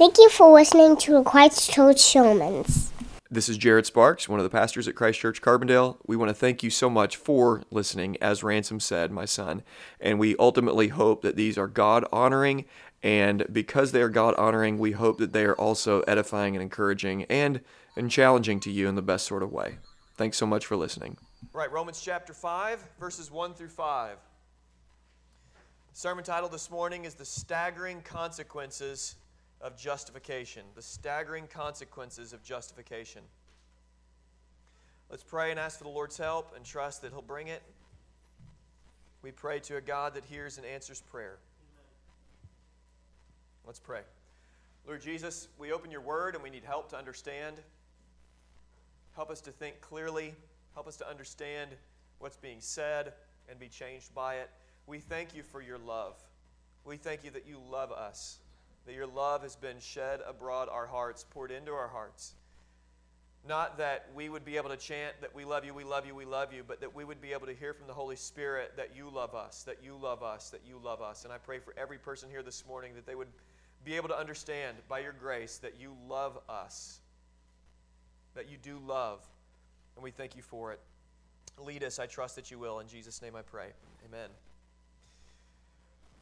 Thank you for listening to Christ Church Sermons. This is Jared Sparks, one of the pastors at Christ Church Carbondale. We want to thank you so much for listening, as Ransom said, my son. And we ultimately hope that these are God honoring. And because they are God honoring, we hope that they are also edifying and encouraging and, and challenging to you in the best sort of way. Thanks so much for listening. Right, Romans chapter 5, verses 1 through 5. sermon title this morning is The Staggering Consequences of Justification. The Staggering Consequences of Justification. Let's pray and ask for the Lord's help and trust that He'll bring it. We pray to a God that hears and answers prayer. Let's pray. Lord Jesus, we open your word and we need help to understand. Help us to think clearly. Help us to understand what's being said and be changed by it. We thank you for your love. We thank you that you love us, that your love has been shed abroad our hearts, poured into our hearts. Not that we would be able to chant that we love you, we love you, we love you, but that we would be able to hear from the Holy Spirit that you love us, that you love us, that you love us. And I pray for every person here this morning that they would be able to understand by your grace that you love us, that you do love, and we thank you for it. Lead us, I trust that you will. In Jesus' name I pray. Amen.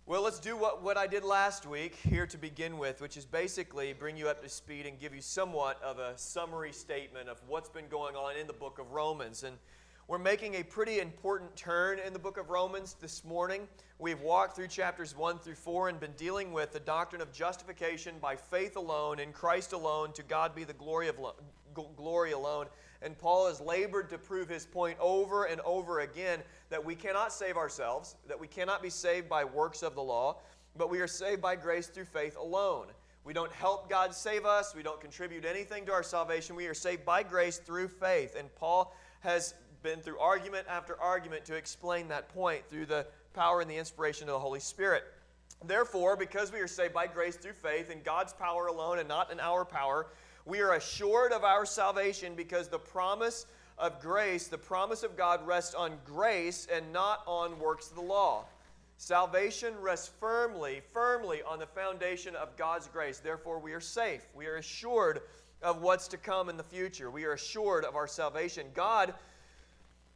Well, let's do what, what I did last week here to begin with, which is basically bring you up to speed and give you somewhat of a summary statement of what's been going on in the book of Romans. And we're making a pretty important turn in the book of Romans this morning. We've walked through chapters 1 through 4 and been dealing with the doctrine of justification by faith alone, in Christ alone, to God be the glory, of lo- glory alone. And Paul has labored to prove his point over and over again that we cannot save ourselves, that we cannot be saved by works of the law, but we are saved by grace through faith alone. We don't help God save us, we don't contribute anything to our salvation. We are saved by grace through faith. And Paul has been through argument after argument to explain that point through the power and the inspiration of the Holy Spirit. Therefore, because we are saved by grace through faith in God's power alone and not in our power, we are assured of our salvation because the promise of grace, the promise of God, rests on grace and not on works of the law. Salvation rests firmly, firmly on the foundation of God's grace. Therefore, we are safe. We are assured of what's to come in the future. We are assured of our salvation. God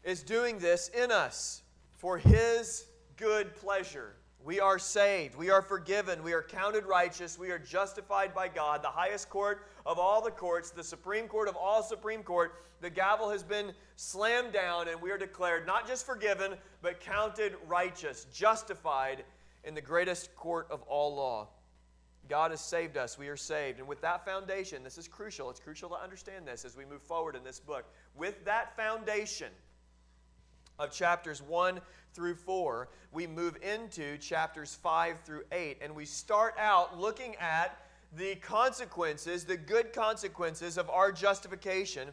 is doing this in us for His good pleasure. We are saved. We are forgiven. We are counted righteous. We are justified by God, the highest court of all the courts, the Supreme Court of all Supreme Court. The gavel has been slammed down, and we are declared not just forgiven, but counted righteous, justified in the greatest court of all law. God has saved us. We are saved. And with that foundation, this is crucial. It's crucial to understand this as we move forward in this book. With that foundation, of chapters 1 through 4, we move into chapters 5 through 8, and we start out looking at the consequences, the good consequences of our justification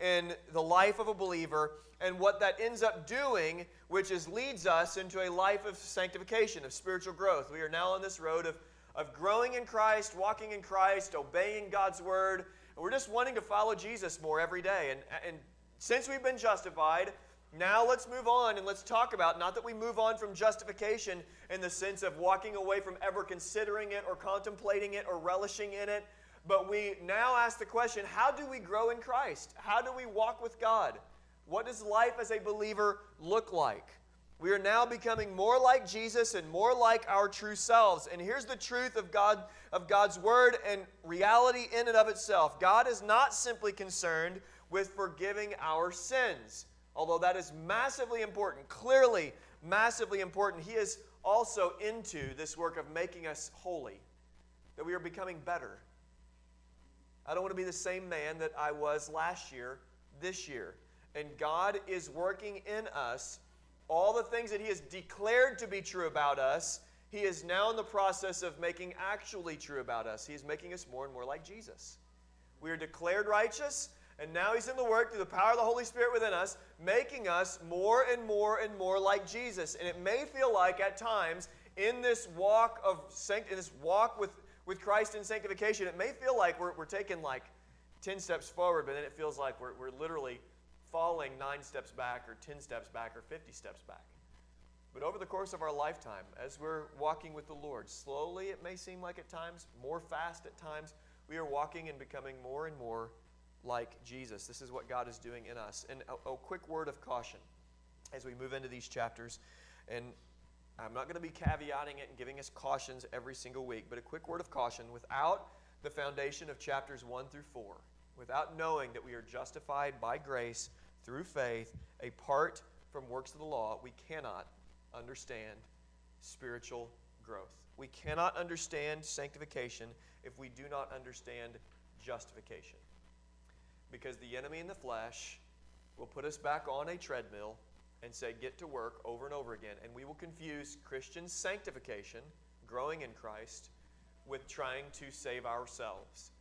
in the life of a believer and what that ends up doing, which is leads us into a life of sanctification, of spiritual growth. We are now on this road of, of growing in Christ, walking in Christ, obeying God's word, and we're just wanting to follow Jesus more every day. And, and since we've been justified, now let's move on and let's talk about not that we move on from justification in the sense of walking away from ever considering it or contemplating it or relishing in it, but we now ask the question how do we grow in Christ? How do we walk with God? What does life as a believer look like? We are now becoming more like Jesus and more like our true selves. And here's the truth of God of God's word and reality in and of itself. God is not simply concerned with forgiving our sins although that is massively important, clearly massively important, he is also into this work of making us holy, that we are becoming better. I don't want to be the same man that I was last year, this year. And God is working in us all the things that He has declared to be true about us. He is now in the process of making actually true about us. He is making us more and more like Jesus. We are declared righteous. And now he's in the work through the power of the Holy Spirit within us, making us more and more and more like Jesus. And it may feel like at times in this walk of sanct- in this walk with, with Christ in sanctification, it may feel like we're, we're taking like 10 steps forward, but then it feels like we're, we're literally falling nine steps back or 10 steps back or 50 steps back. But over the course of our lifetime, as we're walking with the Lord, slowly it may seem like at times, more fast at times, we are walking and becoming more and more like Jesus. This is what God is doing in us. And a, a quick word of caution as we move into these chapters. And I'm not going to be caveating it and giving us cautions every single week, but a quick word of caution without the foundation of chapters 1 through 4, without knowing that we are justified by grace through faith, apart from works of the law, we cannot understand spiritual growth. We cannot understand sanctification if we do not understand justification. Because the enemy in the flesh will put us back on a treadmill and say, get to work over and over again. And we will confuse Christian sanctification, growing in Christ, with trying to save ourselves.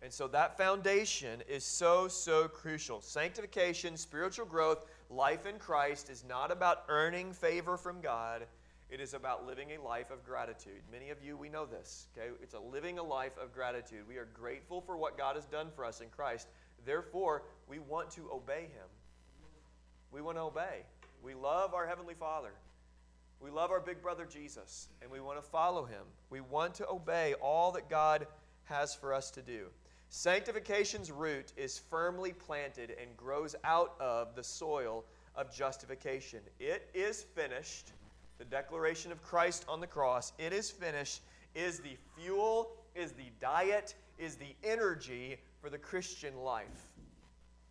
And so that foundation is so, so crucial. Sanctification, spiritual growth, life in Christ is not about earning favor from God. It is about living a life of gratitude. Many of you, we know this. Okay? It's a living a life of gratitude. We are grateful for what God has done for us in Christ. Therefore, we want to obey Him. We want to obey. We love our Heavenly Father. We love our big brother Jesus, and we want to follow him. We want to obey all that God has for us to do. Sanctification's root is firmly planted and grows out of the soil of justification. It is finished. The declaration of Christ on the cross, it is finished, is the fuel, is the diet, is the energy for the Christian life.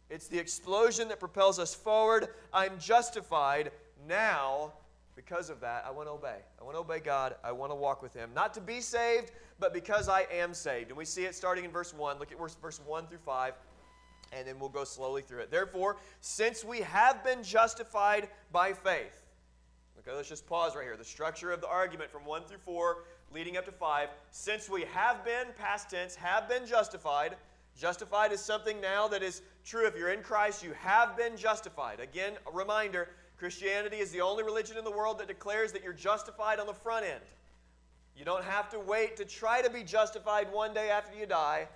It's the explosion that propels us forward. I'm justified now because of that. I want to obey. I want to obey God. I want to walk with Him. Not to be saved, but because I am saved. And we see it starting in verse 1. Look at verse, verse 1 through 5, and then we'll go slowly through it. Therefore, since we have been justified by faith, okay, let's just pause right here. The structure of the argument from 1 through 4, leading up to 5. Since we have been, past tense, have been justified, Justified is something now that is true. If you're in Christ, you have been justified. Again, a reminder Christianity is the only religion in the world that declares that you're justified on the front end. You don't have to wait to try to be justified one day after you die.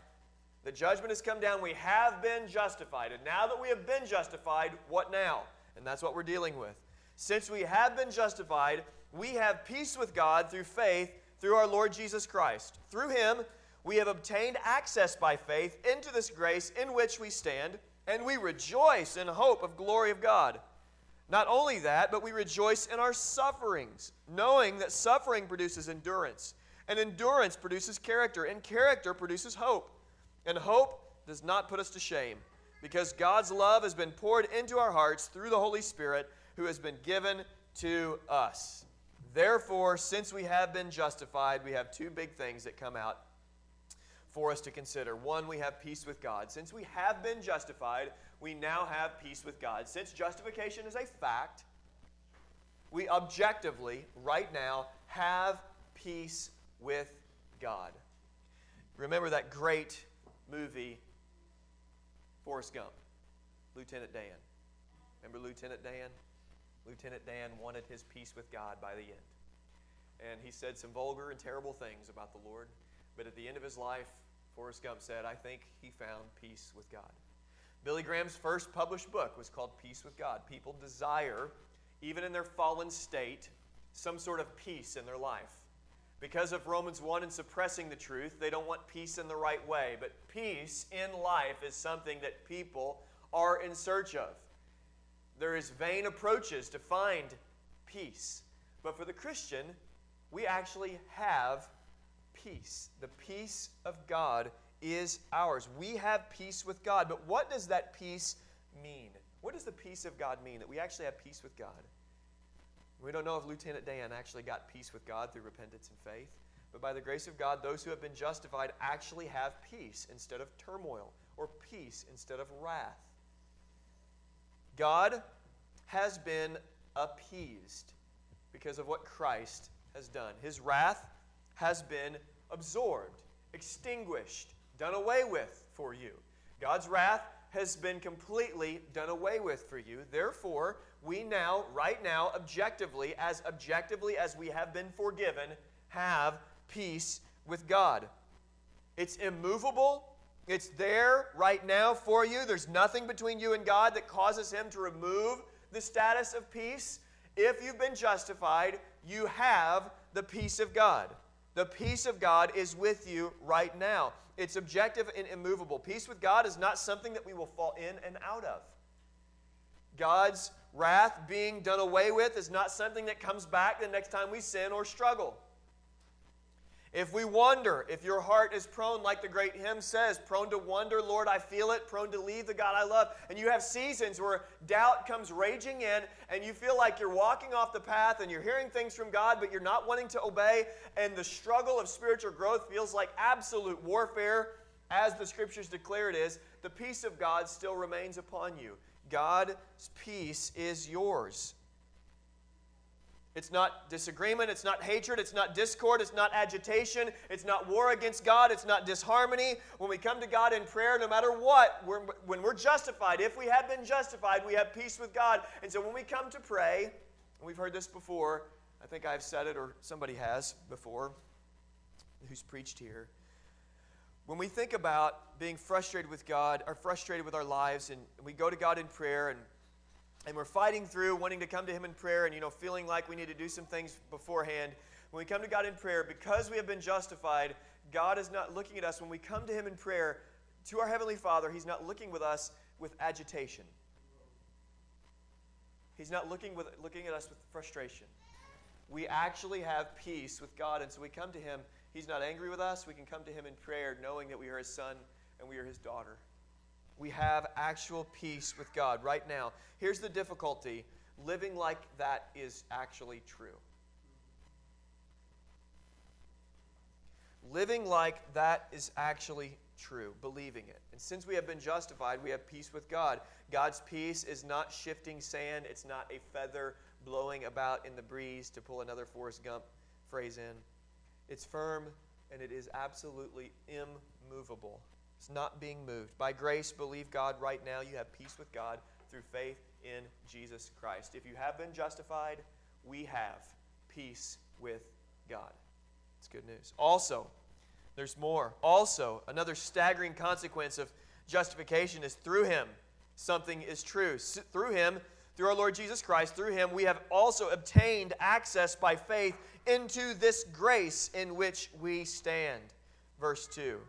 The judgment has come down. We have been justified. And now that we have been justified, what now? And that's what we're dealing with. Since we have been justified, we have peace with God through faith through our Lord Jesus Christ. Through him, we have obtained access by faith into this grace in which we stand, and we rejoice in hope of glory of God. Not only that, but we rejoice in our sufferings, knowing that suffering produces endurance, and endurance produces character, and character produces hope. And hope does not put us to shame, because God's love has been poured into our hearts through the Holy Spirit who has been given to us. Therefore, since we have been justified, we have two big things that come out for us to consider. One, we have peace with God. Since we have been justified, we now have peace with God. Since justification is a fact, we objectively, right now, have peace with God. Remember that great movie, Forrest Gump, Lieutenant Dan. Remember Lieutenant Dan? Lieutenant Dan wanted his peace with God by the end. And he said some vulgar and terrible things about the Lord. But at the end of his life, Forrest Gump said, I think he found peace with God. Billy Graham's first published book was called Peace with God. People desire, even in their fallen state, some sort of peace in their life. Because of Romans 1 and suppressing the truth, they don't want peace in the right way. But peace in life is something that people are in search of. There is vain approaches to find peace. But for the Christian, we actually have peace. The peace of God is ours. We have peace with God. But what does that peace mean? What does the peace of God mean? That we actually have peace with God. We don't know if Lieutenant Dan actually got peace with God through repentance and faith. But by the grace of God, those who have been justified actually have peace instead of turmoil, or peace instead of wrath. God has been appeased because of what Christ has done. His wrath has been absorbed, extinguished, done away with for you. God's wrath has been completely done away with for you. Therefore, we now, right now, objectively, as objectively as we have been forgiven, have peace with God. It's immovable. It's there right now for you. There's nothing between you and God that causes Him to remove the status of peace. If you've been justified, you have the peace of God. The peace of God is with you right now. It's objective and immovable. Peace with God is not something that we will fall in and out of. God's wrath being done away with is not something that comes back the next time we sin or struggle. If we wonder, if your heart is prone, like the great hymn says, prone to wonder, Lord, I feel it, prone to leave the God I love, and you have seasons where doubt comes raging in, and you feel like you're walking off the path and you're hearing things from God, but you're not wanting to obey, and the struggle of spiritual growth feels like absolute warfare, as the scriptures declare it is, the peace of God still remains upon you. God's peace is yours. It's not disagreement, it's not hatred, it's not discord, it's not agitation, it's not war against God, it's not disharmony. When we come to God in prayer, no matter what, we're, when we're justified, if we have been justified, we have peace with God. And so when we come to pray, and we've heard this before, I think I've said it or somebody has before who's preached here. When we think about being frustrated with God or frustrated with our lives, and we go to God in prayer and and we're fighting through wanting to come to him in prayer and you know feeling like we need to do some things beforehand. When we come to god in prayer because we have been justified god is not looking at us. When we come to him in prayer to our heavenly father he's not looking with us with agitation. He's not looking with looking at us with frustration. We actually have peace with god and so we come to him. He's not angry with us. We can come to him in prayer knowing that we are his son and we are his daughter we have actual peace with God right now. Here's the difficulty living like that is actually true. Living like that is actually true, believing it. And since we have been justified, we have peace with God. God's peace is not shifting sand, it's not a feather blowing about in the breeze, to pull another Forrest Gump phrase in. It's firm and it is absolutely immovable. It's not being moved. By grace, believe God right now. You have peace with God through faith in Jesus Christ. If you have been justified, we have peace with God. It's good news. Also, there's more. Also, another staggering consequence of justification is through Him, something is true. Through Him, through our Lord Jesus Christ, through Him, we have also obtained access by faith into this grace in which we stand. Verse 2.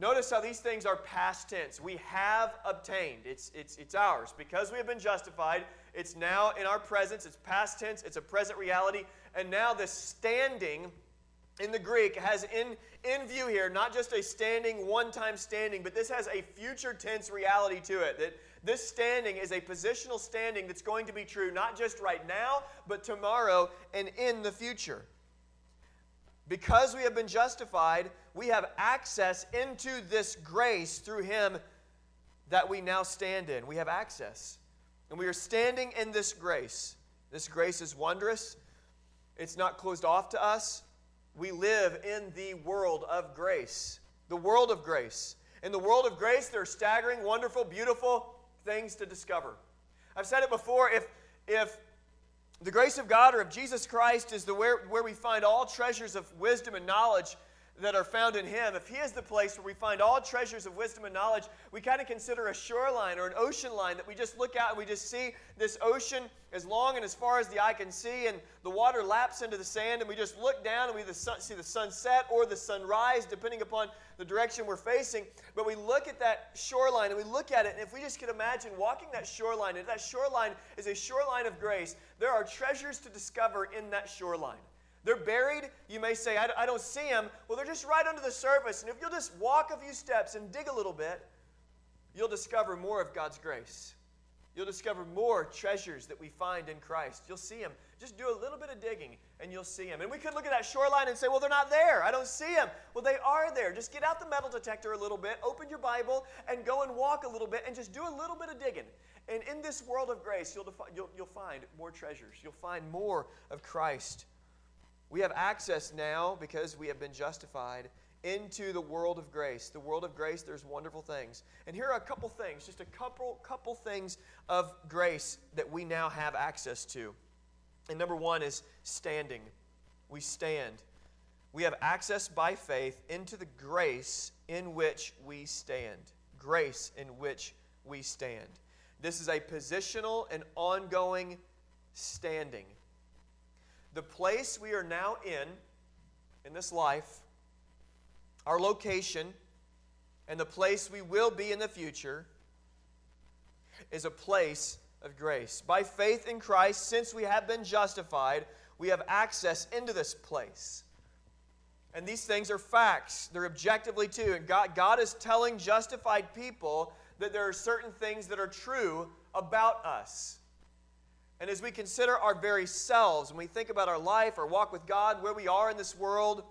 Notice how these things are past tense. We have obtained. It's, it's, it's ours. Because we have been justified, it's now in our presence. It's past tense. It's a present reality. And now this standing in the Greek has in, in view here not just a standing, one time standing, but this has a future tense reality to it. That this standing is a positional standing that's going to be true not just right now, but tomorrow and in the future. Because we have been justified, we have access into this grace through Him that we now stand in. We have access. And we are standing in this grace. This grace is wondrous, it's not closed off to us. We live in the world of grace. The world of grace. In the world of grace, there are staggering, wonderful, beautiful things to discover. I've said it before if, if the grace of God or of Jesus Christ is the where, where we find all treasures of wisdom and knowledge that are found in Him. If He is the place where we find all treasures of wisdom and knowledge, we kind of consider a shoreline or an ocean line that we just look out and we just see this ocean as long and as far as the eye can see, and the water laps into the sand, and we just look down and we see the sunset or the sunrise, depending upon the direction we're facing. But we look at that shoreline and we look at it, and if we just could imagine walking that shoreline, and that shoreline is a shoreline of grace, there are treasures to discover in that shoreline. They're buried. You may say, I, don't see them. Well, they're just right under the surface. And if you'll just walk a few steps and dig a little bit, you'll discover more of God's grace. You'll discover more treasures that we find in Christ. You'll see them. Just do a little bit of digging and you'll see them. And we could look at that shoreline and say, well, they're not there. I don't see them. Well, they are there. Just get out the metal detector a little bit, open your Bible, and go and walk a little bit and just do a little bit of digging. And in this world of grace, you'll, defi- you'll, you'll find more treasures. You'll find more of Christ. We have access now because we have been justified into the world of grace. The world of grace, there's wonderful things. And here are a couple things, just a couple, couple things of grace that we now have access to. And number one is standing. We stand. We have access by faith into the grace in which we stand. Grace in which we stand. This is a positional and ongoing standing. The place we are now in, in this life, our location, and the place we will be in the future is a place of grace. By faith in Christ, since we have been justified, we have access into this place. And these things are facts. They're objectively too. And God, God is telling justified people that there are certain things that are true about us. And as we consider our very selves, when we think about our life, our walk with God, where we are in this world,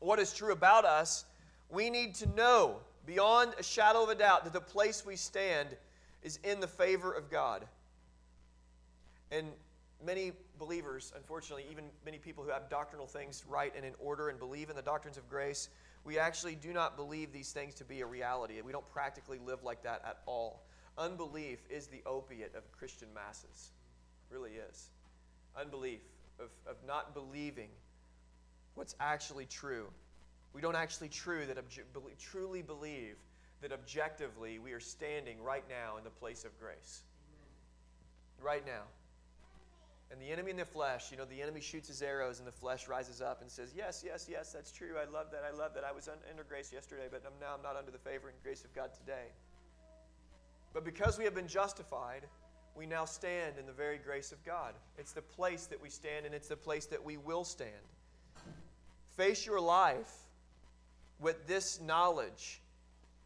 what is true about us, we need to know beyond a shadow of a doubt that the place we stand is in the favor of God. And many believers, unfortunately, even many people who have doctrinal things right and in order and believe in the doctrines of grace, we actually do not believe these things to be a reality. We don't practically live like that at all. Unbelief is the opiate of Christian masses. Really is. Unbelief, of, of not believing what's actually true. We don't actually true that obje- truly believe that objectively we are standing right now in the place of grace. Right now. And the enemy in the flesh, you know, the enemy shoots his arrows and the flesh rises up and says, Yes, yes, yes, that's true. I love that. I love that. I was under grace yesterday, but now I'm not under the favor and grace of God today. But because we have been justified, we now stand in the very grace of God. It's the place that we stand and it's the place that we will stand. Face your life with this knowledge.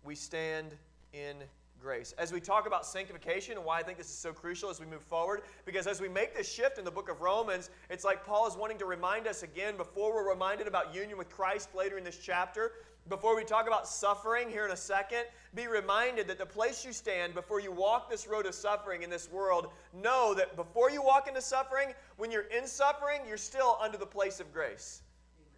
We stand in grace. As we talk about sanctification and why I think this is so crucial as we move forward, because as we make this shift in the book of Romans, it's like Paul is wanting to remind us again before we're reminded about union with Christ later in this chapter. Before we talk about suffering here in a second, be reminded that the place you stand before you walk this road of suffering in this world, know that before you walk into suffering, when you're in suffering, you're still under the place of grace.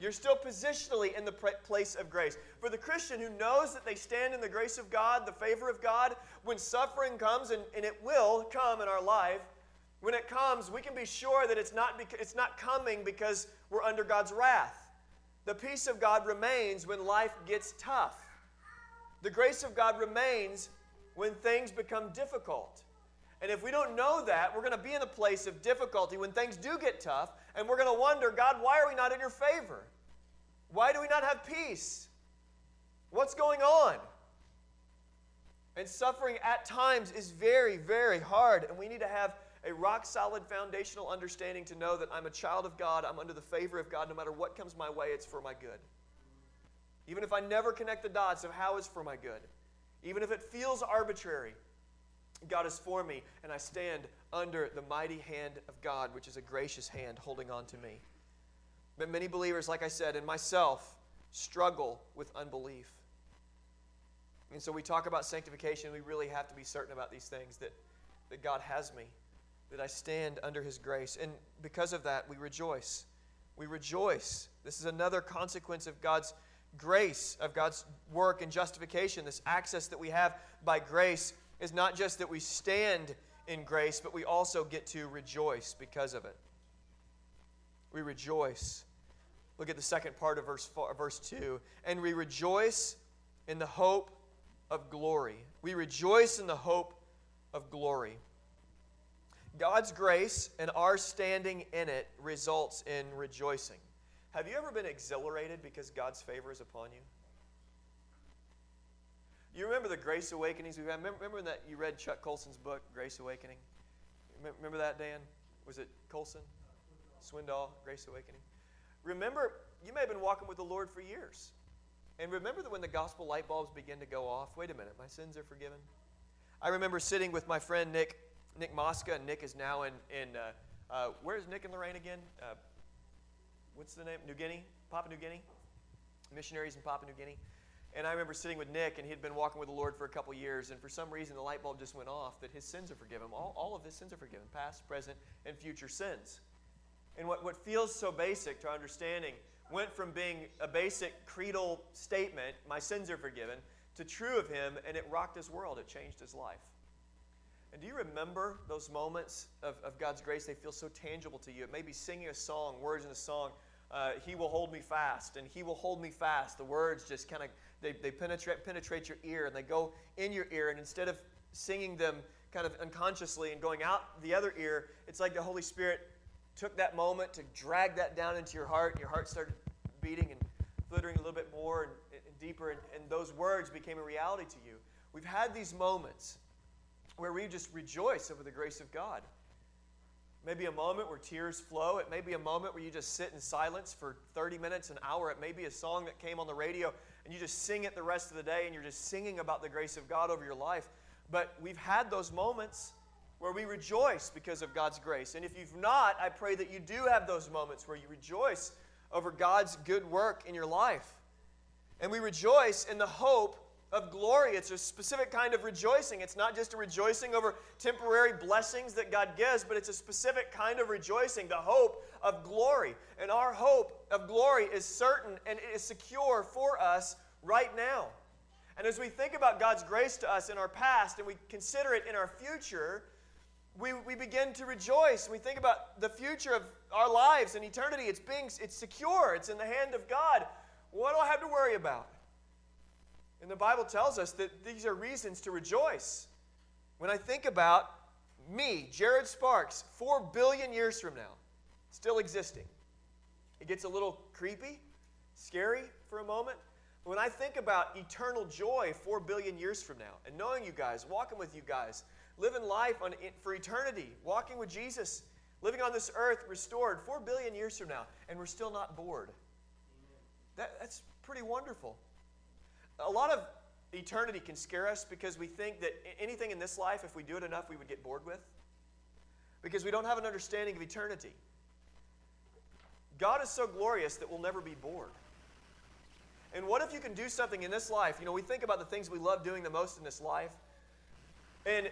You're still positionally in the place of grace. For the Christian who knows that they stand in the grace of God, the favor of God, when suffering comes, and, and it will come in our life, when it comes, we can be sure that it's not, it's not coming because we're under God's wrath. The peace of God remains when life gets tough. The grace of God remains when things become difficult. And if we don't know that, we're going to be in a place of difficulty when things do get tough, and we're going to wonder, God, why are we not in your favor? Why do we not have peace? What's going on? And suffering at times is very, very hard, and we need to have a rock solid foundational understanding to know that I'm a child of God, I'm under the favor of God, no matter what comes my way, it's for my good. Even if I never connect the dots of how it's for my good, even if it feels arbitrary, God is for me, and I stand under the mighty hand of God, which is a gracious hand holding on to me. But many believers, like I said, and myself, struggle with unbelief. And so we talk about sanctification, we really have to be certain about these things that, that God has me, that I stand under His grace. And because of that, we rejoice. We rejoice. This is another consequence of God's grace, of God's work and justification, this access that we have by grace is not just that we stand in grace, but we also get to rejoice because of it. We rejoice. Look at the second part of verse, four, verse 2. And we rejoice in the hope of glory. We rejoice in the hope of glory. God's grace and our standing in it results in rejoicing. Have you ever been exhilarated because God's favor is upon you? You remember the Grace Awakenings we've had? Remember, remember that you read Chuck Colson's book, Grace Awakening? Remember that, Dan? Was it Colson? Swindoll, Grace Awakening? Remember, you may have been walking with the Lord for years. And remember that when the gospel light bulbs begin to go off, wait a minute, my sins are forgiven. I remember sitting with my friend Nick, Nick Mosca. Nick is now in, in uh, uh, where's Nick and Lorraine again? Uh, what's the name? New Guinea? Papua New Guinea? Missionaries in Papua New Guinea. And I remember sitting with Nick, and he had been walking with the Lord for a couple years, and for some reason the light bulb just went off that his sins are forgiven. All, all of his sins are forgiven past, present, and future sins. And what, what feels so basic to our understanding went from being a basic creedal statement, my sins are forgiven, to true of him, and it rocked his world. It changed his life. And do you remember those moments of, of God's grace? They feel so tangible to you. It may be singing a song, words in a song, uh, He will hold me fast, and He will hold me fast. The words just kind of they, they penetrate penetrate your ear, and they go in your ear, and instead of singing them kind of unconsciously and going out the other ear, it's like the Holy Spirit took that moment to drag that down into your heart, and your heart started beating and flittering a little bit more and, and deeper, and, and those words became a reality to you. We've had these moments where we just rejoice over the grace of God. Maybe a moment where tears flow. It may be a moment where you just sit in silence for 30 minutes, an hour. It may be a song that came on the radio and you just sing it the rest of the day and you're just singing about the grace of God over your life. But we've had those moments where we rejoice because of God's grace. And if you've not, I pray that you do have those moments where you rejoice over God's good work in your life. And we rejoice in the hope of glory. It's a specific kind of rejoicing. It's not just a rejoicing over temporary blessings that God gives, but it's a specific kind of rejoicing, the hope of glory. And our hope of glory is certain and it is secure for us right now. And as we think about God's grace to us in our past and we consider it in our future, we, we begin to rejoice. We think about the future of our lives and eternity. It's being it's secure. It's in the hand of God. What do I have to worry about? And the Bible tells us that these are reasons to rejoice. When I think about me, Jared Sparks, four billion years from now, still existing, it gets a little creepy, scary for a moment. But when I think about eternal joy four billion years from now, and knowing you guys, walking with you guys, living life on, for eternity, walking with Jesus, living on this earth restored four billion years from now, and we're still not bored. That, that's pretty wonderful. A lot of eternity can scare us because we think that anything in this life, if we do it enough, we would get bored with. Because we don't have an understanding of eternity. God is so glorious that we'll never be bored. And what if you can do something in this life? You know, we think about the things we love doing the most in this life. And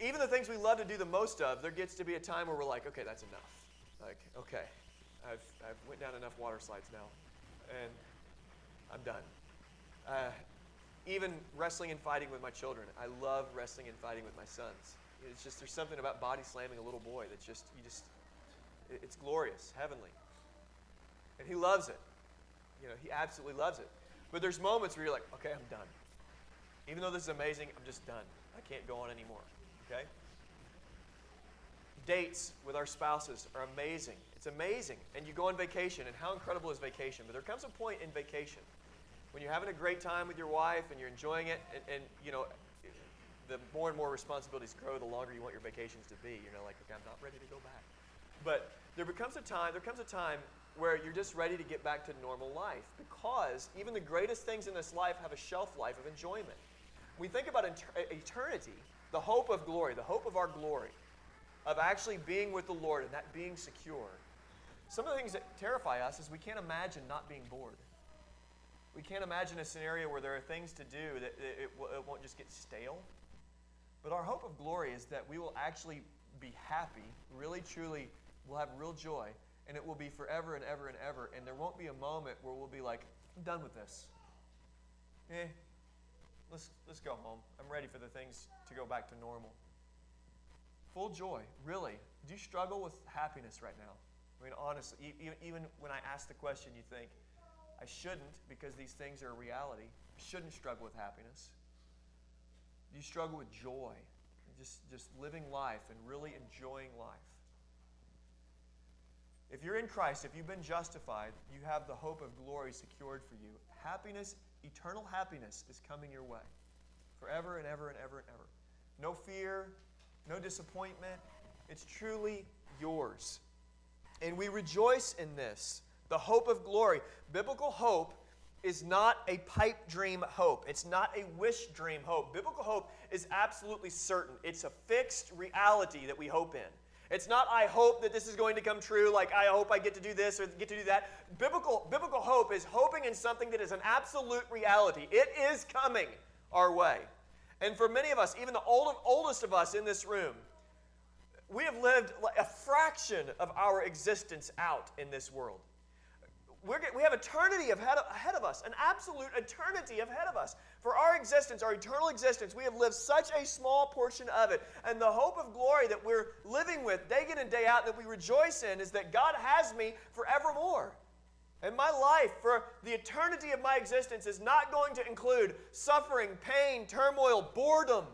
even the things we love to do the most of, there gets to be a time where we're like, okay, that's enough. Like, okay, I've, I've went down enough water slides now. And I'm done. Uh, even wrestling and fighting with my children. I love wrestling and fighting with my sons. It's just there's something about body slamming a little boy that's just you just it's glorious, heavenly. And he loves it. You know, he absolutely loves it. But there's moments where you're like, okay, I'm done. Even though this is amazing, I'm just done. I can't go on anymore. Okay? Dates with our spouses are amazing. It's amazing. And you go on vacation, and how incredible is vacation? But there comes a point in vacation when you're having a great time with your wife and you're enjoying it, and, and you know, the more and more responsibilities grow, the longer you want your vacations to be. You're like, okay, I'm not ready to go back. But there becomes a time, there comes a time where you're just ready to get back to normal life because even the greatest things in this life have a shelf life of enjoyment. We think about eternity, the hope of glory, the hope of our glory, of actually being with the Lord and that being secure. Some of the things that terrify us is we can't imagine not being bored. We can't imagine a scenario where there are things to do that it, it won't just get stale. But our hope of glory is that we will actually be happy, really, truly, we'll have real joy, and it will be forever and ever and ever. And there won't be a moment where we'll be like, I'm done with this. Eh, let's, let's go home. I'm ready for the things to go back to normal. Full joy, really. Do you struggle with happiness right now? I mean, honestly, even, even when I ask the question, you think, I shouldn't because these things are a reality. I shouldn't struggle with happiness. You struggle with joy? Just, just living life and really enjoying life. If you're in Christ, if you've been justified, you have the hope of glory secured for you. Happiness, eternal happiness, is coming your way forever and ever and ever and ever. No fear, no disappointment. It's truly yours. And we rejoice in this the hope of glory. Biblical hope is not a pipe dream hope. It's not a wish dream hope. Biblical hope is absolutely certain. It's a fixed reality that we hope in. It's not I hope that this is going to come true, like I hope I get to do this or get to do that. Biblical, biblical hope is hoping in something that is an absolute reality. It is coming our way. And for many of us, even the old, oldest of us in this room, we have lived a fraction of our existence out in this world we're, we have eternity ahead of, ahead of us, an absolute eternity ahead of us. For our existence, our eternal existence, we have lived such a small portion of it. And the hope of glory that we're living with day in and day out, that we rejoice in, is that God has me forevermore. And my life for the eternity of my existence is not going to include suffering, pain, turmoil, boredom.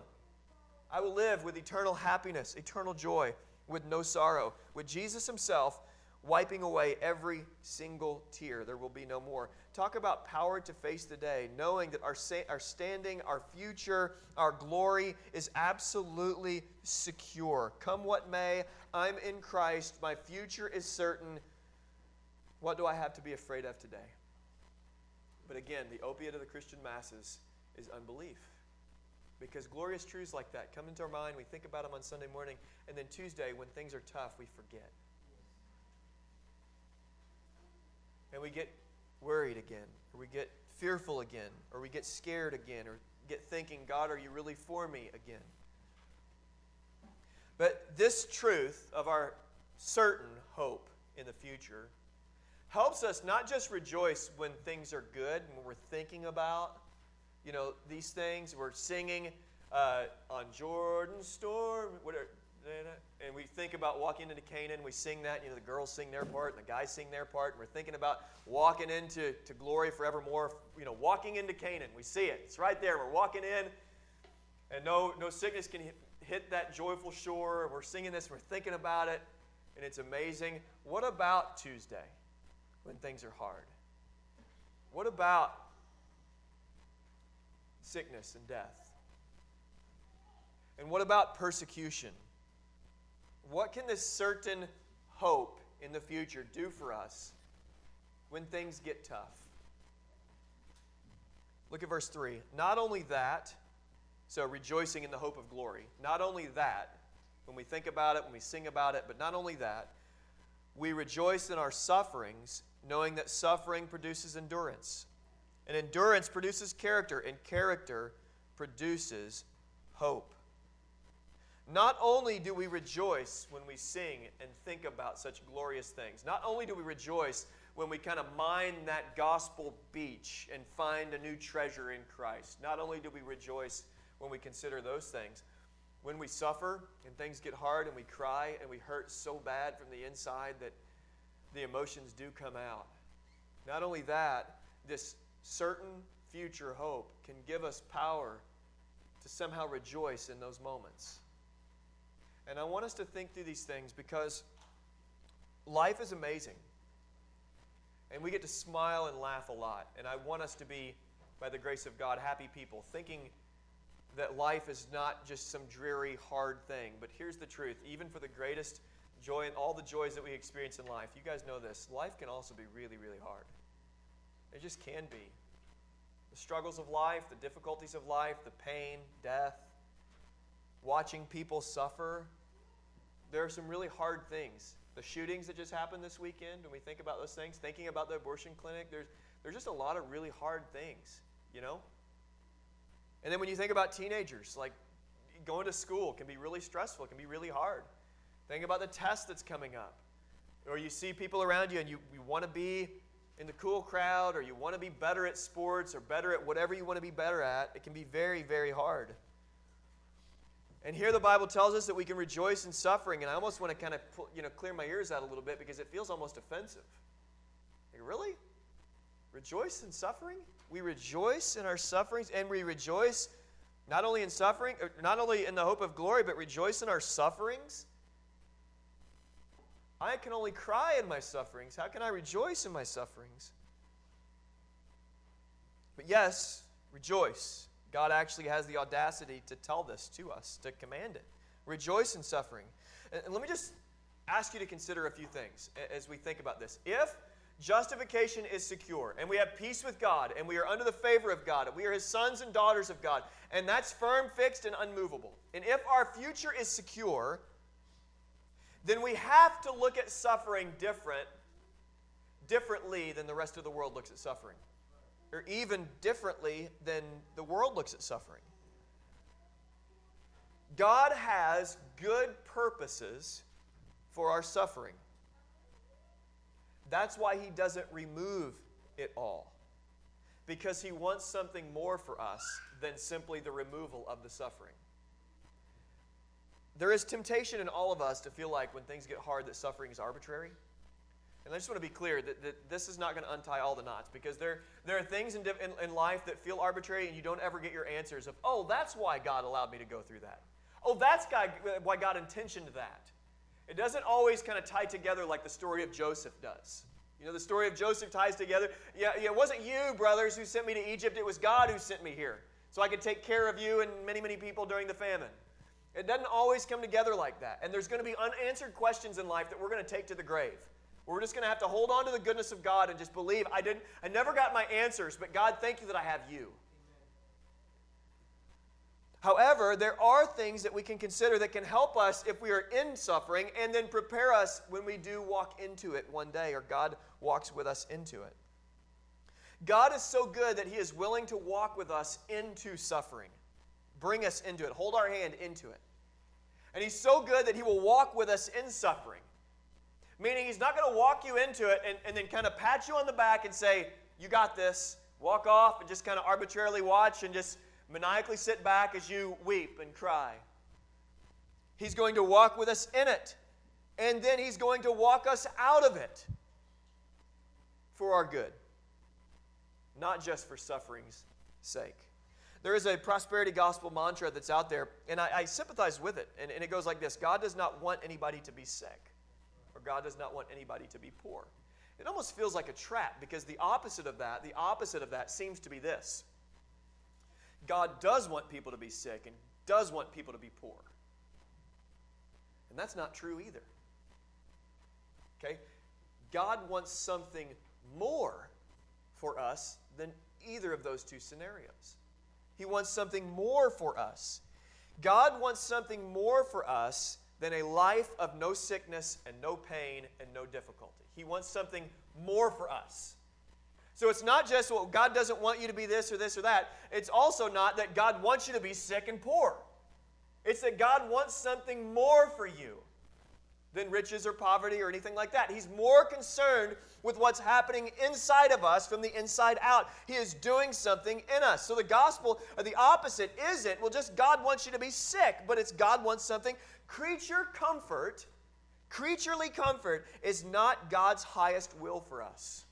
I will live with eternal happiness, eternal joy, with no sorrow, with Jesus Himself wiping away every single tear. There will be no more. Talk about power to face the day, knowing that our, our standing, our future, our glory is absolutely secure. Come what may, I'm in Christ. My future is certain. What do I have to be afraid of today? But again, the opiate of the Christian masses is unbelief. Because glorious truths like that come into our mind, we think about them on Sunday morning, and then Tuesday, when things are tough, we forget. And we get worried again, or we get fearful again, or we get scared again, or get thinking, God, are you really for me again? But this truth of our certain hope in the future helps us not just rejoice when things are good and when we're thinking about, you know, these things. We're singing uh, on Jordan's storm, whatever, and we think about walking into Canaan, we sing that, you know, the girls sing their part and the guys sing their part, and we're thinking about walking into to glory forevermore, you know, walking into Canaan. We see it. It's right there. We're walking in, and no, no sickness can hit, hit that joyful shore. We're singing this, we're thinking about it, and it's amazing. What about Tuesday when things are hard? What about sickness and death? And what about persecution? What can this certain hope in the future do for us when things get tough? Look at verse 3. Not only that, so rejoicing in the hope of glory, not only that, when we think about it, when we sing about it, but not only that, we rejoice in our sufferings, knowing that suffering produces endurance. And endurance produces character, and character produces hope. Not only do we rejoice when we sing and think about such glorious things, not only do we rejoice when we kind of mine that gospel beach and find a new treasure in Christ, not only do we rejoice when we consider those things, when we suffer and things get hard and we cry and we hurt so bad from the inside that the emotions do come out. Not only that, this certain future hope can give us power to somehow rejoice in those moments. And I want us to think through these things because life is amazing. And we get to smile and laugh a lot. And I want us to be, by the grace of God, happy people, thinking that life is not just some dreary, hard thing. But here's the truth even for the greatest joy and all the joys that we experience in life, you guys know this, life can also be really, really hard. It just can be. The struggles of life, the difficulties of life, the pain, death, watching people suffer. There are some really hard things. The shootings that just happened this weekend, when we think about those things, thinking about the abortion clinic, there's, there's just a lot of really hard things, you know? And then when you think about teenagers, like going to school can be really stressful, it can be really hard. Think about the test that's coming up. Or you see people around you and you, you want to be in the cool crowd, or you want to be better at sports, or better at whatever you want to be better at. It can be very, very hard. And here the Bible tells us that we can rejoice in suffering, and I almost want to kind of you know clear my ears out a little bit because it feels almost offensive. Like, really? Rejoice in suffering? We rejoice in our sufferings, and we rejoice not only in suffering, er, not only in the hope of glory, but rejoice in our sufferings. I can only cry in my sufferings. How can I rejoice in my sufferings? But yes, rejoice. God actually has the audacity to tell this to us, to command it. Rejoice in suffering. And let me just ask you to consider a few things as we think about this. If justification is secure and we have peace with God and we are under the favor of God and we are his sons and daughters of God and that's firm, fixed, and unmovable, and if our future is secure, then we have to look at suffering different, differently than the rest of the world looks at suffering or even differently than the world looks at suffering. God has good purposes for our suffering. That's why He doesn't remove it all. Because He wants something more for us than simply the removal of the suffering. There is temptation in all of us to feel like when things get hard that suffering is arbitrary. And I just want to be clear that, that this is not going to untie all the knots because there, there are things in, in, in life that feel arbitrary and you don't ever get your answers of, oh, that's why God allowed me to go through that. Oh, that's why God intentioned that. It doesn't always kind of tie together like the story of Joseph does. You know, the story of Joseph ties together. Yeah, yeah, it wasn't you, brothers, who sent me to Egypt. It was God who sent me here so I could take care of you and many, many people during the famine. It doesn't always come together like that. And there's going to be unanswered questions in life that we're going to take to the grave. We're just going to have to hold on to the goodness of God and just believe I didn't I never got my answers, but God, thank you that I have you. However, there are things that we can consider that can help us if we are in suffering and then prepare us when we do walk into it one day or God walks with us into it. God is so good that He is willing to walk with us into suffering, bring us into it, hold our hand into it. And He's so good that He will walk with us in suffering. Meaning, He's not going to walk you into it and, and then kind of pat you on the back and say, You got this. Walk off and just kind of arbitrarily watch and just maniacally sit back as you weep and cry. He's going to walk with us in it. And then He's going to walk us out of it for our good, not just for suffering's sake. There is a prosperity gospel mantra that's out there, and I, I sympathize with it. And, and it goes like this God does not want anybody to be sick, or God does not want anybody to be poor. It almost feels like a trap because the opposite of that, the opposite of that seems to be this God does want people to be sick and does want people to be poor. And that's not true either. Okay? God wants something more for us than either of those two scenarios. He wants something more for us. God wants something more for us than a life of no sickness and no pain and no difficulty. He wants something more for us. So it's not just, well, God doesn't want you to be this or this or that. It's also not that God wants you to be sick and poor. It's that God wants something more for you than riches or poverty or anything like that. He's more concerned with what's happening inside of us from the inside out. He is doing something in us. So the gospel, or the opposite, isn't, well, just God wants you to be sick, but it's God wants something. Creature comfort, creaturely comfort, is not God's highest will for us.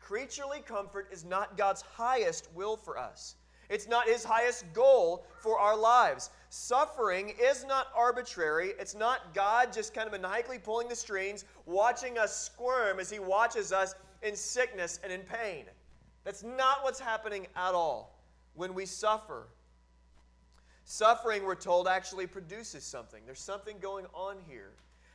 Creaturely comfort is not God's highest will for us. It's not his highest goal for our lives. Suffering is not arbitrary. It's not God just kind of maniacally pulling the strings, watching us squirm as he watches us in sickness and in pain. That's not what's happening at all when we suffer. Suffering, we're told, actually produces something. There's something going on here.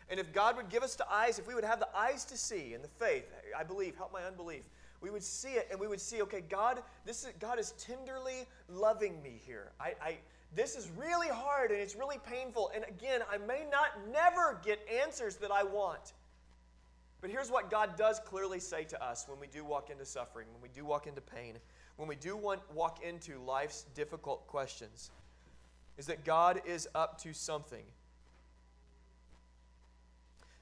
And if God would give us the eyes, if we would have the eyes to see and the faith, I believe, help my unbelief, we would see it and we would see, okay, God, this is God is tenderly loving me here. I, I this is really hard and it's really painful. And again, I may not never get answers that I want. But here's what God does clearly say to us when we do walk into suffering, when we do walk into pain, when we do want, walk into life's difficult questions, is that God is up to something.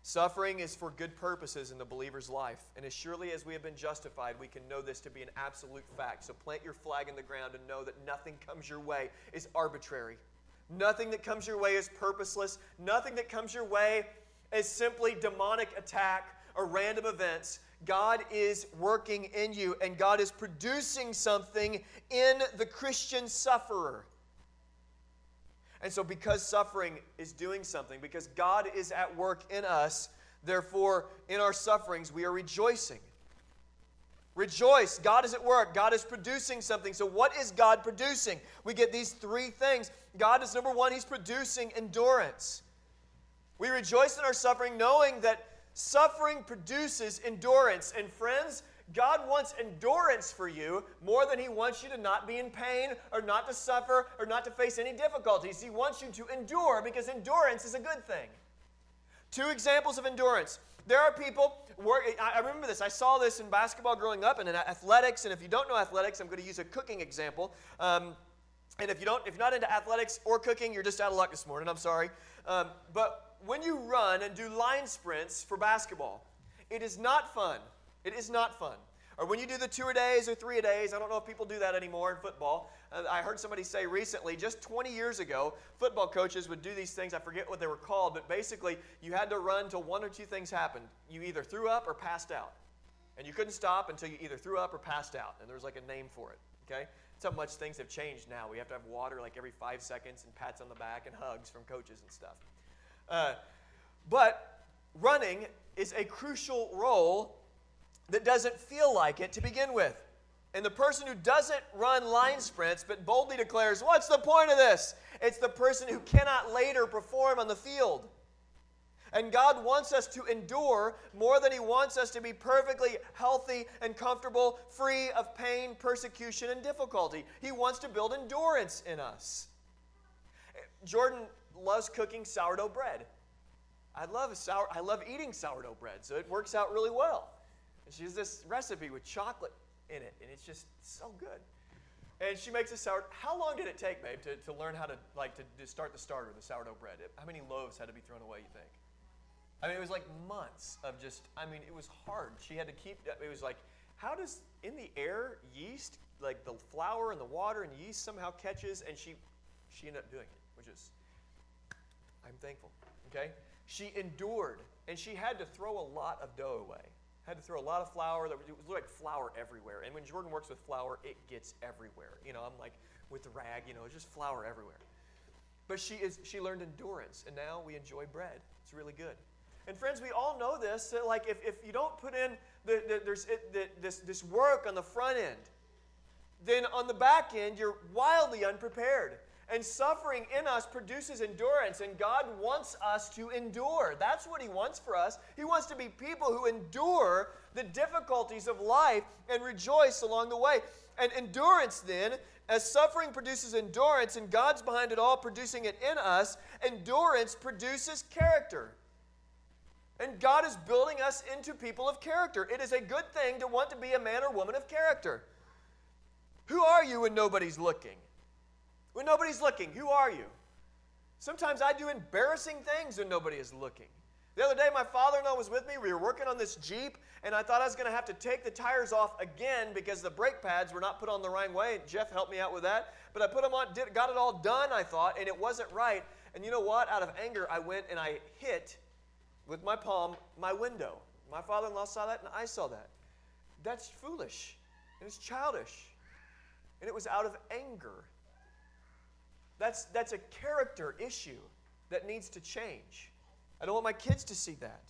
Suffering is for good purposes in the believer's life. And as surely as we have been justified, we can know this to be an absolute fact. So plant your flag in the ground and know that nothing comes your way is arbitrary. Nothing that comes your way is purposeless. Nothing that comes your way is simply demonic attack or random events. God is working in you, and God is producing something in the Christian sufferer. And so, because suffering is doing something, because God is at work in us, therefore, in our sufferings, we are rejoicing. Rejoice. God is at work. God is producing something. So, what is God producing? We get these three things. God is number one, He's producing endurance. We rejoice in our suffering, knowing that suffering produces endurance. And, friends, God wants endurance for you more than He wants you to not be in pain or not to suffer or not to face any difficulties. He wants you to endure because endurance is a good thing. Two examples of endurance. There are people, I remember this, I saw this in basketball growing up and in athletics. And if you don't know athletics, I'm going to use a cooking example. Um, and if, you don't, if you're not into athletics or cooking, you're just out of luck this morning. I'm sorry. Um, but when you run and do line sprints for basketball, it is not fun it is not fun. Or when you do the two a days or three a days, I don't know if people do that anymore in football. Uh, I heard somebody say recently, just 20 years ago, football coaches would do these things. I forget what they were called, but basically, you had to run till one or two things happened. You either threw up or passed out. And you couldn't stop until you either threw up or passed out. And there was like a name for it. Okay? That's how much things have changed now. We have to have water like every five seconds and pats on the back and hugs from coaches and stuff. Uh, but running is a crucial role that doesn't feel like it to begin with. And the person who doesn't run line sprints but boldly declares, What's the point of this? It's the person who cannot later perform on the field. And God wants us to endure more than He wants us to be perfectly healthy and comfortable, free of pain, persecution, and difficulty. He wants to build endurance in us. Jordan loves cooking sourdough bread. I love sour, I love eating sourdough bread, so it works out really well. And she has this recipe with chocolate in it, and it's just so good. And she makes a sourdough. How long did it take, babe, to, to learn how to like to, to start the starter, the sourdough bread? How many loaves had to be thrown away? You think? I mean, it was like months of just. I mean, it was hard. She had to keep. Uh, it was like, how does in the air yeast, like the flour and the water and yeast somehow catches, and she, she ended up doing it, which is, I'm thankful. Okay, she endured, and she had to throw a lot of dough away had to throw a lot of flour. That was like flour everywhere. And when Jordan works with flour, it gets everywhere. You know, I'm like with the rag. You know, it's just flour everywhere. But she is she learned endurance, and now we enjoy bread. It's really good. And friends, we all know this. That like if, if you don't put in the, the there's it, the, this this work on the front end, then on the back end you're wildly unprepared. And suffering in us produces endurance, and God wants us to endure. That's what He wants for us. He wants to be people who endure the difficulties of life and rejoice along the way. And endurance, then, as suffering produces endurance, and God's behind it all producing it in us, endurance produces character. And God is building us into people of character. It is a good thing to want to be a man or woman of character. Who are you when nobody's looking? When nobody's looking. Who are you? Sometimes I do embarrassing things when nobody is looking. The other day, my father in law was with me. We were working on this Jeep, and I thought I was going to have to take the tires off again because the brake pads were not put on the right way. Jeff helped me out with that. But I put them on, did, got it all done, I thought, and it wasn't right. And you know what? Out of anger, I went and I hit with my palm my window. My father in law saw that, and I saw that. That's foolish, and it's childish. And it was out of anger. That's, that's a character issue that needs to change. I don't want my kids to see that.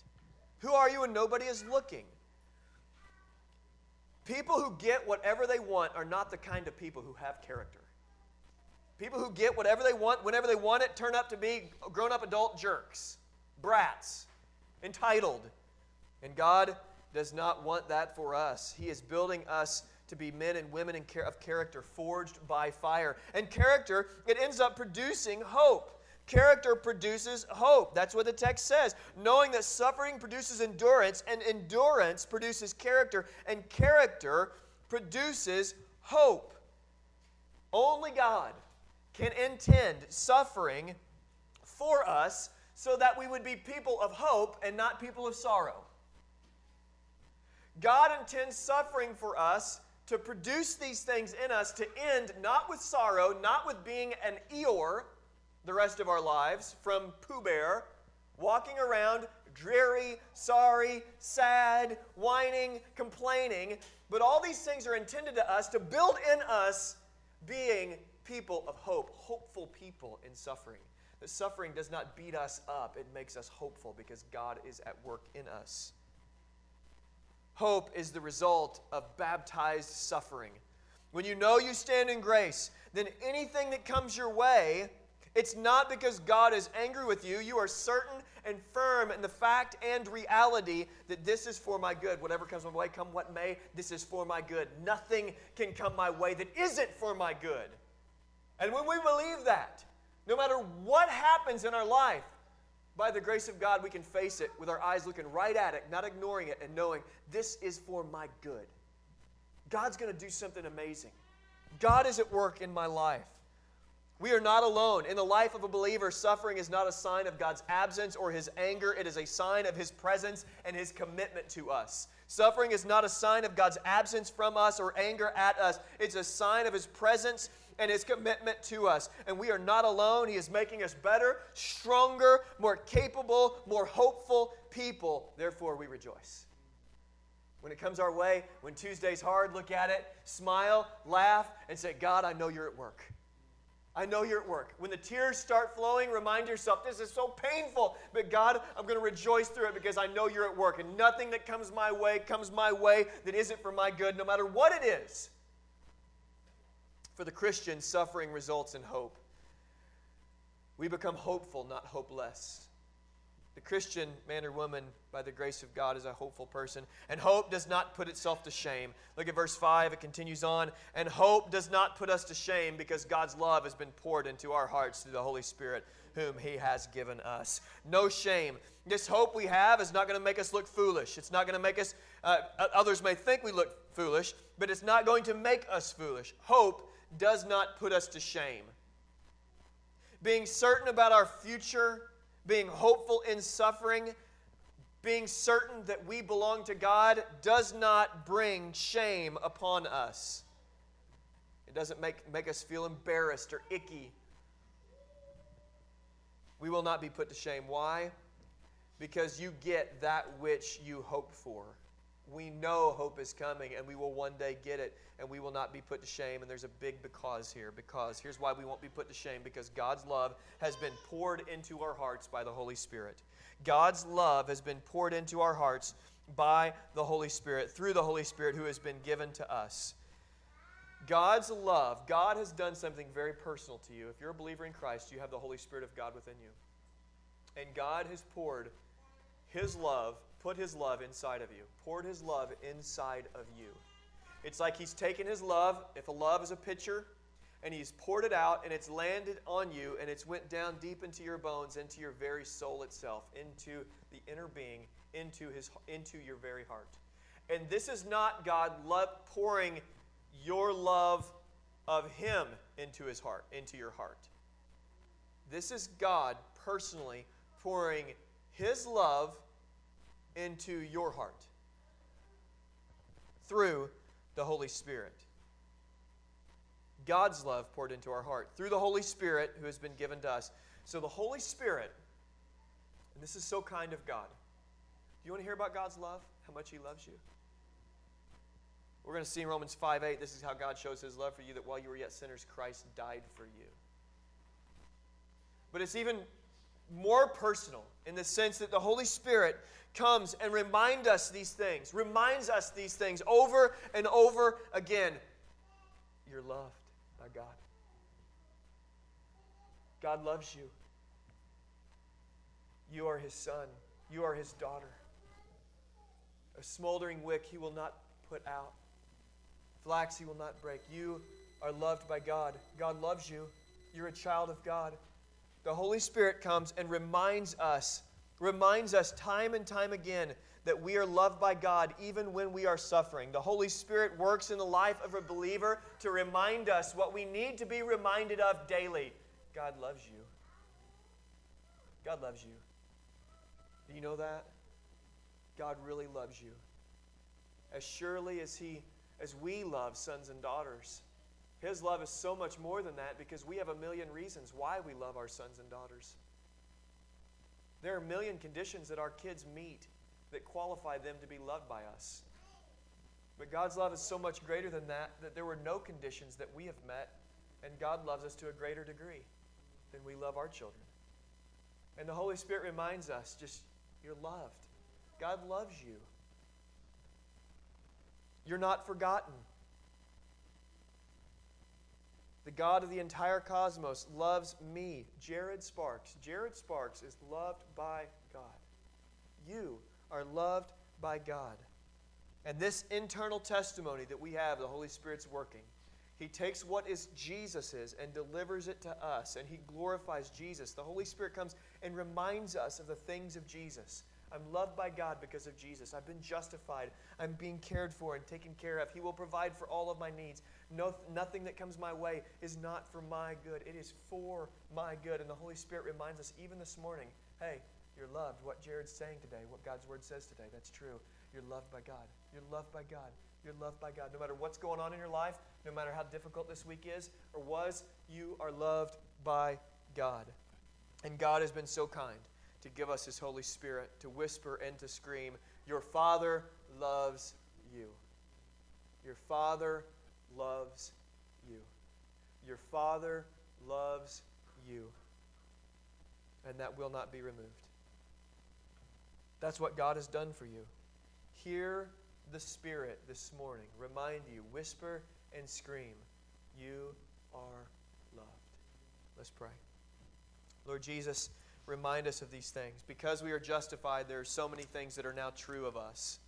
Who are you when nobody is looking? People who get whatever they want are not the kind of people who have character. People who get whatever they want whenever they want it turn up to be grown up adult jerks, brats, entitled. And God does not want that for us. He is building us to be men and women of character, forged by fire. And character, it ends up producing hope. Character produces hope. That's what the text says. Knowing that suffering produces endurance, and endurance produces character, and character produces hope. Only God can intend suffering for us so that we would be people of hope and not people of sorrow. God intends suffering for us to produce these things in us to end not with sorrow, not with being an Eeyore the rest of our lives from Pooh Bear, walking around dreary, sorry, sad, whining, complaining, but all these things are intended to us to build in us being people of hope, hopeful people in suffering. That suffering does not beat us up, it makes us hopeful because God is at work in us. Hope is the result of baptized suffering. When you know you stand in grace, then anything that comes your way, it's not because God is angry with you. You are certain and firm in the fact and reality that this is for my good. Whatever comes my way, come what may, this is for my good. Nothing can come my way that isn't for my good. And when we believe that, no matter what happens in our life, by the grace of God, we can face it with our eyes looking right at it, not ignoring it, and knowing this is for my good. God's going to do something amazing. God is at work in my life. We are not alone. In the life of a believer, suffering is not a sign of God's absence or his anger. It is a sign of his presence and his commitment to us. Suffering is not a sign of God's absence from us or anger at us. It's a sign of His presence and His commitment to us. And we are not alone. He is making us better, stronger, more capable, more hopeful people. Therefore, we rejoice. When it comes our way, when Tuesday's hard, look at it, smile, laugh, and say, God, I know you're at work. I know you're at work. When the tears start flowing, remind yourself, this is so painful, but God, I'm going to rejoice through it because I know you're at work. And nothing that comes my way comes my way that isn't for my good, no matter what it is. For the Christian, suffering results in hope. We become hopeful, not hopeless. The Christian man or woman, by the grace of God, is a hopeful person. And hope does not put itself to shame. Look at verse 5, it continues on. And hope does not put us to shame because God's love has been poured into our hearts through the Holy Spirit, whom He has given us. No shame. This hope we have is not going to make us look foolish. It's not going to make us, uh, others may think we look foolish, but it's not going to make us foolish. Hope does not put us to shame. Being certain about our future being hopeful in suffering, being certain that we belong to God, does not bring shame upon us. It doesn't make, make us feel embarrassed or icky. We will not be put to shame. Why? Because you get that which you hope for. We know hope is coming and we will one day get it and we will not be put to shame. And there's a big because here. Because here's why we won't be put to shame because God's love has been poured into our hearts by the Holy Spirit. God's love has been poured into our hearts by the Holy Spirit, through the Holy Spirit who has been given to us. God's love, God has done something very personal to you. If you're a believer in Christ, you have the Holy Spirit of God within you. And God has poured His love, put His love inside of you, poured His love inside of you. It's like he's taken his love, if a love is a pitcher, and he's poured it out and it's landed on you and it's went down deep into your bones, into your very soul itself, into the inner being, into his into your very heart. And this is not God love, pouring your love of him into his heart, into your heart. This is God personally pouring his love into your heart through the Holy Spirit. God's love poured into our heart through the Holy Spirit who has been given to us. So, the Holy Spirit, and this is so kind of God. Do you want to hear about God's love? How much He loves you? We're going to see in Romans 5 8, this is how God shows His love for you that while you were yet sinners, Christ died for you. But it's even more personal in the sense that the Holy Spirit comes and reminds us these things, reminds us these things over and over again. You're loved by God. God loves you. You are his son. You are his daughter. A smoldering wick he will not put out, flax he will not break. You are loved by God. God loves you. You're a child of God the Holy Spirit comes and reminds us, reminds us time and time again that we are loved by God even when we are suffering. The Holy Spirit works in the life of a believer to remind us what we need to be reminded of daily God loves you. God loves you. Do you know that? God really loves you. As surely as He as we love sons and daughters. His love is so much more than that because we have a million reasons why we love our sons and daughters. There are a million conditions that our kids meet that qualify them to be loved by us. But God's love is so much greater than that that there were no conditions that we have met, and God loves us to a greater degree than we love our children. And the Holy Spirit reminds us just, you're loved. God loves you. You're not forgotten. The God of the entire cosmos loves me, Jared Sparks. Jared Sparks is loved by God. You are loved by God. And this internal testimony that we have, the Holy Spirit's working, He takes what is Jesus's and delivers it to us, and He glorifies Jesus. The Holy Spirit comes and reminds us of the things of Jesus. I'm loved by God because of Jesus. I've been justified. I'm being cared for and taken care of. He will provide for all of my needs. No, nothing that comes my way is not for my good, it is for my good. And the Holy Spirit reminds us even this morning hey, you're loved. What Jared's saying today, what God's word says today, that's true. You're loved by God. You're loved by God. You're loved by God. No matter what's going on in your life, no matter how difficult this week is or was, you are loved by God. And God has been so kind to give us His Holy Spirit to whisper and to scream, Your Father loves you. Your Father loves you. Your Father loves you. And that will not be removed. That's what God has done for you. Hear the Spirit this morning remind you, whisper and scream, You are loved. Let's pray. Lord Jesus, remind us of these things. Because we are justified, there are so many things that are now true of us.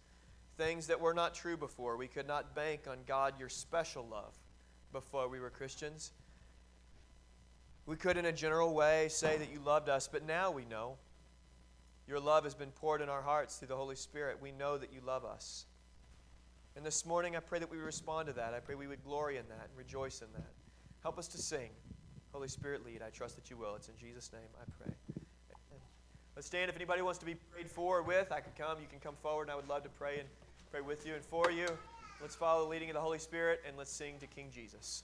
Things that were not true before. We could not bank on God, your special love, before we were Christians. We could, in a general way, say that you loved us, but now we know. Your love has been poured in our hearts through the Holy Spirit. We know that you love us. And this morning, I pray that we respond to that. I pray we would glory in that and rejoice in that. Help us to sing. Holy Spirit, lead. I trust that you will. It's in Jesus' name I pray. Let's stand. If anybody wants to be prayed for or with, I can come. You can come forward, and I would love to pray and pray with you and for you. Let's follow the leading of the Holy Spirit, and let's sing to King Jesus.